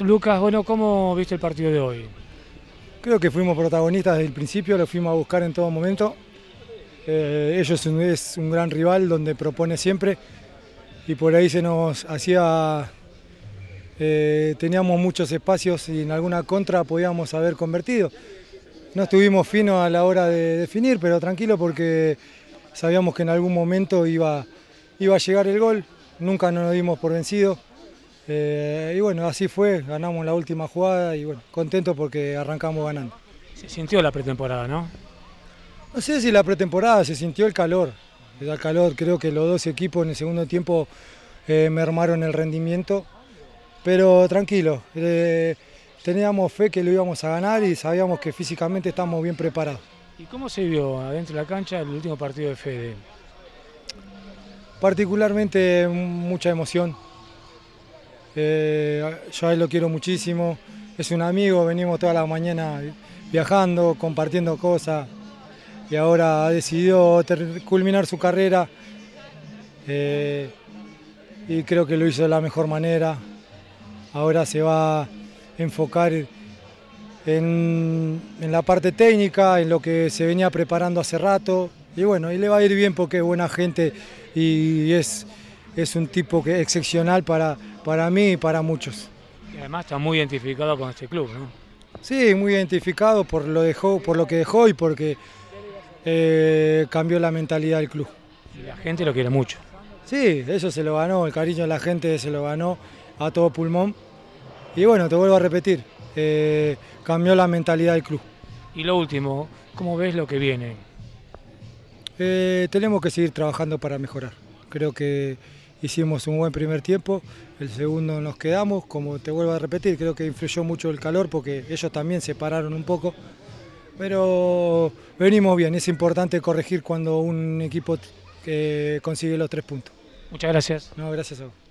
Lucas, bueno, ¿cómo viste el partido de hoy? Creo que fuimos protagonistas desde el principio, lo fuimos a buscar en todo momento. Eh, ellos es un gran rival donde propone siempre y por ahí se nos hacía, eh, teníamos muchos espacios y en alguna contra podíamos haber convertido. No estuvimos finos a la hora de definir, pero tranquilo porque sabíamos que en algún momento iba, iba a llegar el gol, nunca nos dimos por vencidos. Eh, y bueno, así fue, ganamos la última jugada y bueno, contento porque arrancamos ganando. Se sintió la pretemporada, ¿no? No sé si la pretemporada, se sintió el calor. El calor, creo que los dos equipos en el segundo tiempo eh, mermaron el rendimiento, pero tranquilo, eh, teníamos fe que lo íbamos a ganar y sabíamos que físicamente estamos bien preparados. ¿Y cómo se vio adentro de la cancha el último partido de Fede? Particularmente mucha emoción, eh, yo a él lo quiero muchísimo, es un amigo, venimos toda la mañana viajando, compartiendo cosas. Y ahora ha decidido culminar su carrera. Eh, y creo que lo hizo de la mejor manera. Ahora se va a enfocar en, en la parte técnica, en lo que se venía preparando hace rato. Y bueno, y le va a ir bien porque es buena gente y es es un tipo que, excepcional para, para mí y para muchos. Y además está muy identificado con este club, ¿no? Sí, muy identificado por lo, dejó, por lo que dejó y porque eh, cambió la mentalidad del club. Y la gente lo quiere mucho. Sí, eso se lo ganó, el cariño de la gente se lo ganó a todo pulmón. Y bueno, te vuelvo a repetir, eh, cambió la mentalidad del club. Y lo último, ¿cómo ves lo que viene? Eh, tenemos que seguir trabajando para mejorar. Creo que hicimos un buen primer tiempo, el segundo nos quedamos, como te vuelvo a repetir, creo que influyó mucho el calor porque ellos también se pararon un poco, pero venimos bien, es importante corregir cuando un equipo eh, consigue los tres puntos. Muchas gracias. No, gracias a vos.